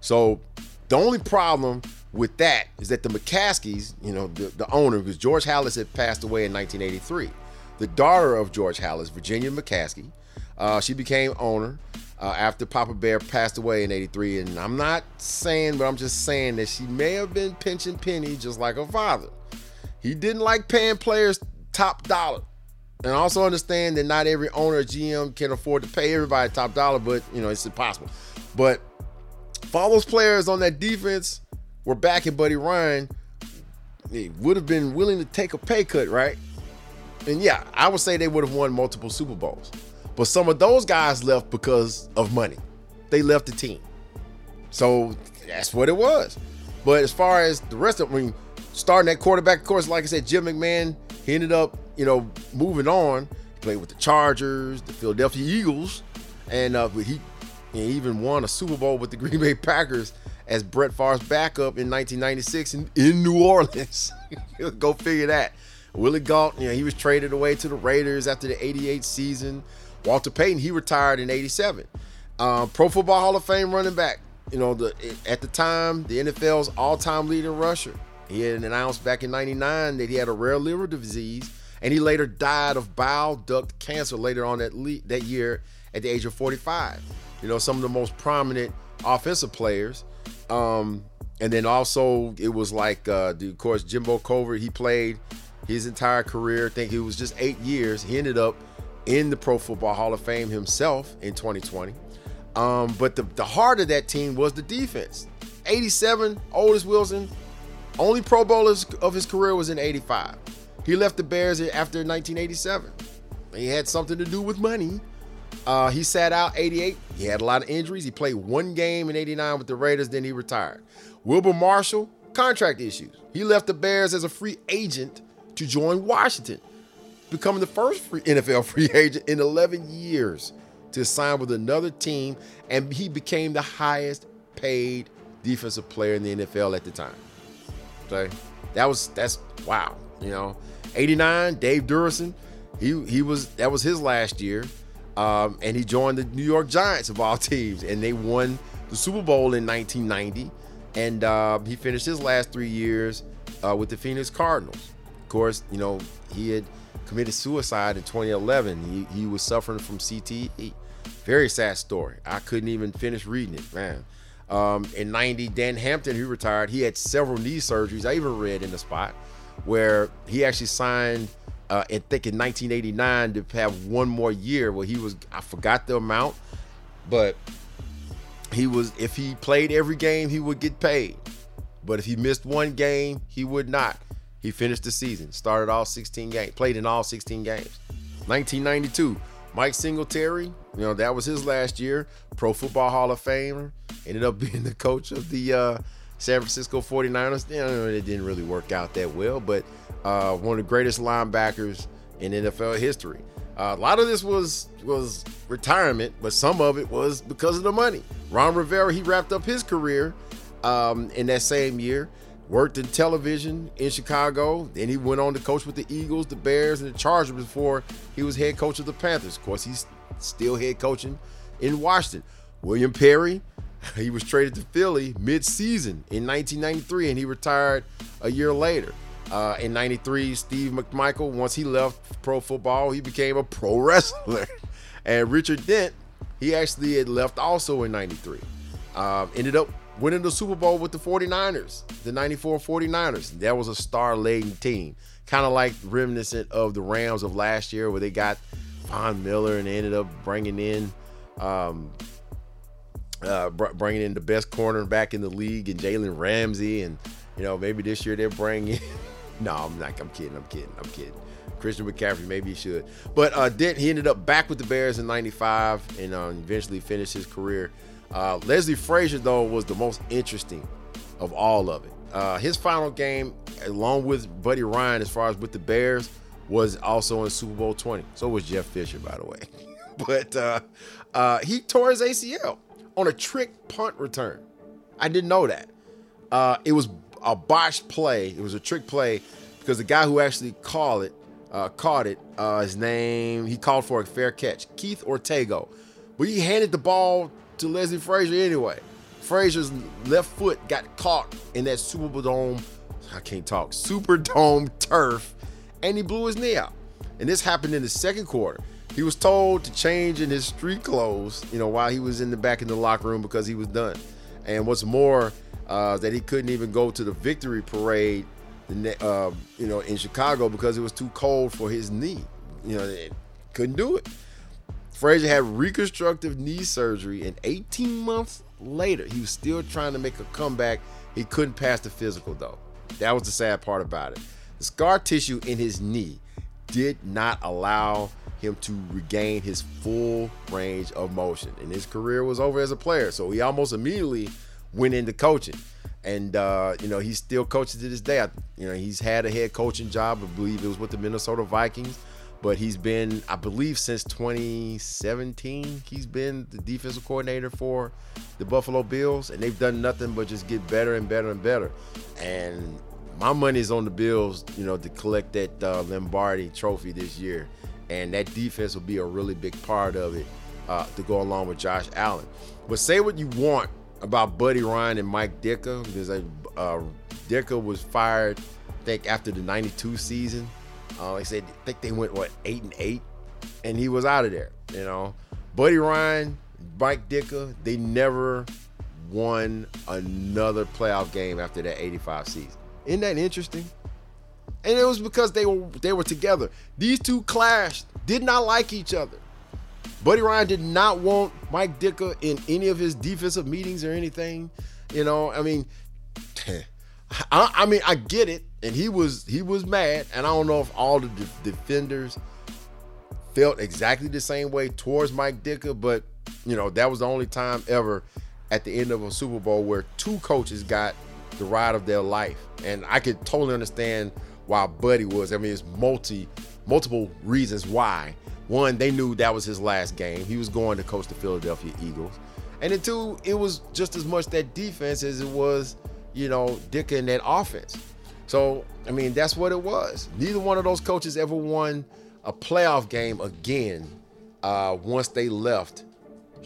So the only problem with that is that the McCaskeys, you know, the, the owner, because George Halas had passed away in 1983. The daughter of George Halas, Virginia McCaskey, uh, she became owner. uh, after Papa Bear passed away in 83. And I'm not saying, but I'm just saying that she may have been pinching penny just like her father. He didn't like paying players top dollar. And also understand that not every owner GM can afford to pay everybody top dollar, but you know, it's impossible. But if all those players on that defense were at Buddy Ryan, they would have been willing to take a pay cut, right? And yeah, I would say they would have won multiple Super Bowls. But some of those guys left because of money. They left the team. So that's what it was. But as far as the rest of I mean, starting at quarterback, of course, like I said, Jim McMahon, he ended up, you know, moving on. He played with the Chargers, the Philadelphia Eagles, and uh, he, he even won a Super Bowl with the Green Bay Packers as Brett Favre's backup in 1996 in, in New Orleans. Go figure that. Willie Gault, you know, he was traded away to the Raiders after the 88 season. Walter Payton, he retired in 87. Uh, Pro Football Hall of Fame running back. You know, the at the time, the NFL's all-time leading rusher. He had announced back in 99 that he had a rare liver disease, and he later died of bile duct cancer later on that, le- that year at the age of 45. You know, some of the most prominent offensive players. Um, and then also, it was like, uh, of course, Jimbo Covert, he played his entire career. I think it was just eight years. He ended up in the Pro Football Hall of Fame himself in 2020. Um, but the, the heart of that team was the defense. 87, Otis Wilson, only Pro Bowler of his career was in 85. He left the Bears after 1987. He had something to do with money. Uh, he sat out 88. He had a lot of injuries. He played one game in 89 with the Raiders, then he retired. Wilber Marshall, contract issues. He left the Bears as a free agent to join Washington, becoming the first free NFL free agent in 11 years to sign with another team, and he became the highest paid defensive player in the NFL at the time. Okay, that was that's wow. You know, 89, Dave Duerson, he he was that was his last year, um, and he joined the New York Giants of all teams, and they won the Super Bowl in 1990, and uh, he finished his last three years uh, with the Phoenix Cardinals. Of course, you know he had committed suicide in 2011. He, he was suffering from CTE. Very sad story. I couldn't even finish reading it, man. Um, in 90, Dan Hampton, who retired. He had several knee surgeries. I even read in the spot where he actually signed, uh, I think in 1989, to have one more year where he was, I forgot the amount, but he was, if he played every game, he would get paid. But if he missed one game, he would not. He finished the season, started all 16 games, played in all 16 games. 1992, Mike Singletary, you know, that was his last year. Pro Football Hall of Famer. Ended up being the coach of the uh, San Francisco 49ers. You know, it didn't really work out that well, but uh, one of the greatest linebackers in NFL history. Uh, a lot of this was was retirement, but some of it was because of the money. Ron Rivera, he wrapped up his career um, in that same year. Worked in television in Chicago. Then he went on to coach with the Eagles, the Bears, and the Chargers before he was head coach of the Panthers. Of course, he's still head coaching in Washington. William Perry, he was traded to Philly mid-season in 1993, and he retired a year later. Uh, in 93, Steve McMichael, once he left pro football, he became a pro wrestler. and Richard Dent, he actually had left also in 93. Uh, ended up winning the Super Bowl with the 49ers, the 94 49ers. That was a star laden team. Kind of like reminiscent of the Rams of last year where they got Von Miller and they ended up bringing in um, uh, bringing in the best cornerback in the league and Jalen Ramsey. And, you know, maybe this year they're bringing no, I'm not. I'm kidding. I'm kidding. I'm kidding. Christian McCaffrey, maybe he should. But uh, Dent, he ended up back with the Bears in 95 and uh, eventually finished his career uh, Leslie Frazier, though, was the most interesting of all of it. Uh, his final game, along with Buddy Ryan, as far as with the Bears, was also in Super Bowl 20. So was Jeff Fisher, by the way. but uh, uh, he tore his ACL on a trick punt return. I didn't know that. Uh, it was a botched play. It was a trick play because the guy who actually called it, uh, caught it, uh, his name, he called for a fair catch, Keith Ortego. But he handed the ball to Leslie Frazier anyway. Frazier's left foot got caught in that Superdome, I can't talk, Superdome turf, and he blew his knee out. And this happened in the second quarter. He was told to change in his street clothes, you know, while he was in the back in the locker room because he was done. And what's more, uh, that he couldn't even go to the victory parade, uh, you know, in Chicago because it was too cold for his knee. You know, couldn't do it. Frazier had reconstructive knee surgery, and 18 months later, he was still trying to make a comeback. He couldn't pass the physical, though. That was the sad part about it. The scar tissue in his knee did not allow him to regain his full range of motion. And his career was over as a player. So he almost immediately went into coaching. And, uh, you know, he's still coaching to this day. I, you know, he's had a head coaching job. I believe it was with the Minnesota Vikings. But he's been, I believe, since 2017, he's been the defensive coordinator for the Buffalo Bills. And they've done nothing but just get better and better and better. And my money's on the Bills, you know, to collect that uh, Lombardi trophy this year. And that defense will be a really big part of it uh, to go along with Josh Allen. But say what you want about Buddy Ryan and Mike Ditka, because uh, Ditka was fired, I think, after the 92 season. Uh, like I said, I think they went, what, 8 and 8? And he was out of there, you know. Buddy Ryan, Mike Ditka, they never won another playoff game after that 85 season. Isn't that interesting? And it was because they were they were together. These two clashed, did not like each other. Buddy Ryan did not want Mike Ditka in any of his defensive meetings or anything. You know, I mean, I, I, mean, I get it, and he was he was mad, and I don't know if all the de- defenders felt exactly the same way towards Mike Ditka, but you know that was the only time ever at the end of a Super Bowl where two coaches got the ride of their life. And I could totally understand why Buddy was. I mean, it's multi multiple reasons why. One, they knew that was his last game. He was going to coach the Philadelphia Eagles. And then two, it was just as much that defense as it was, you know, Dick and that offense. So, I mean, that's what it was. Neither one of those coaches ever won a playoff game again uh, once they left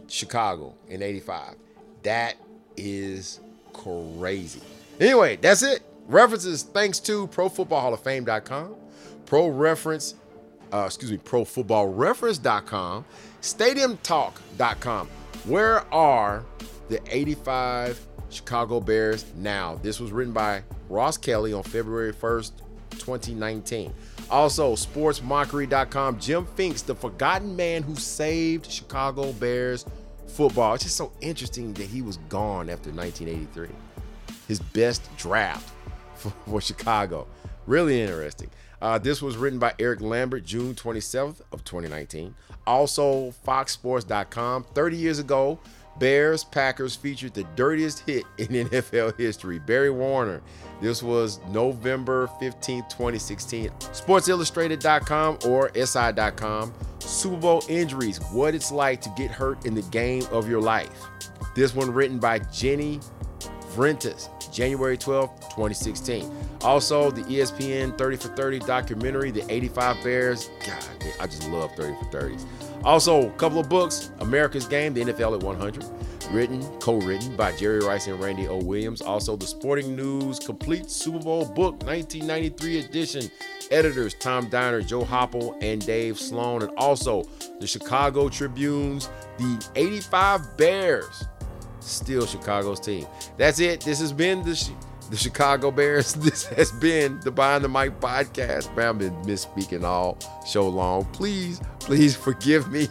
Chicago in 85. That is crazy. Anyway, that's it. References thanks to ProFootballHallOfFame.com, Pro Reference, uh, excuse me, ProFootballReference.com, StadiumTalk.com. Where are the 85 Chicago Bears now? This was written by Ross Kelly on February 1st, 2019. Also, sportsmockery.com. Jim Finks, the forgotten man who saved Chicago Bears football. It's just so interesting that he was gone after 1983 his best draft for, for Chicago. Really interesting. Uh, this was written by Eric Lambert, June 27th of 2019. Also, FoxSports.com. 30 years ago, Bears Packers featured the dirtiest hit in NFL history. Barry Warner. This was November 15th, 2016. SportsIllustrated.com or SI.com. Super Bowl injuries. What it's like to get hurt in the game of your life. This one written by Jenny Vrentas. January 12, 2016. Also, the ESPN 30 for 30 documentary, The 85 Bears. God, I just love 30 for 30s. Also, a couple of books America's Game, The NFL at 100, written, co written by Jerry Rice and Randy O. Williams. Also, the Sporting News Complete Super Bowl Book 1993 edition. Editors Tom Diner, Joe Hoppel, and Dave Sloan. And also, the Chicago Tribune's The 85 Bears still Chicago's team. That's it. This has been the the Chicago Bears. This has been the Behind the Mic podcast. Man, I've been misspeaking all show long. Please, please forgive me.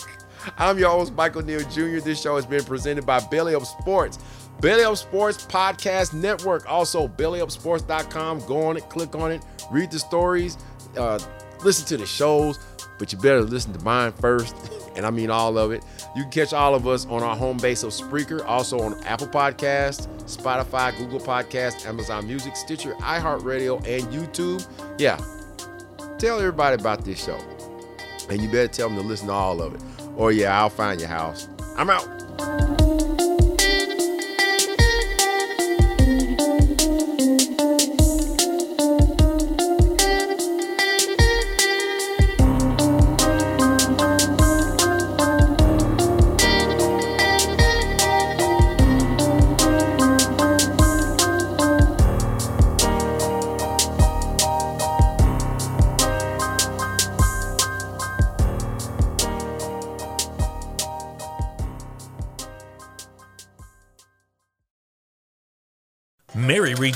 I'm your host, Michael Neal Jr. This show has been presented by Belly Up Sports. Belly Up Sports Podcast Network. Also, bellyupsports.com. Go on it, click on it, read the stories, uh, listen to the shows, but you better listen to mine first. and I mean all of it. You can catch all of us on our home base of Spreaker, also on Apple Podcasts, Spotify, Google Podcasts, Amazon Music, Stitcher, iHeartRadio, and YouTube. Yeah, tell everybody about this show. And you better tell them to listen to all of it. Or yeah, I'll find your house. I'm out.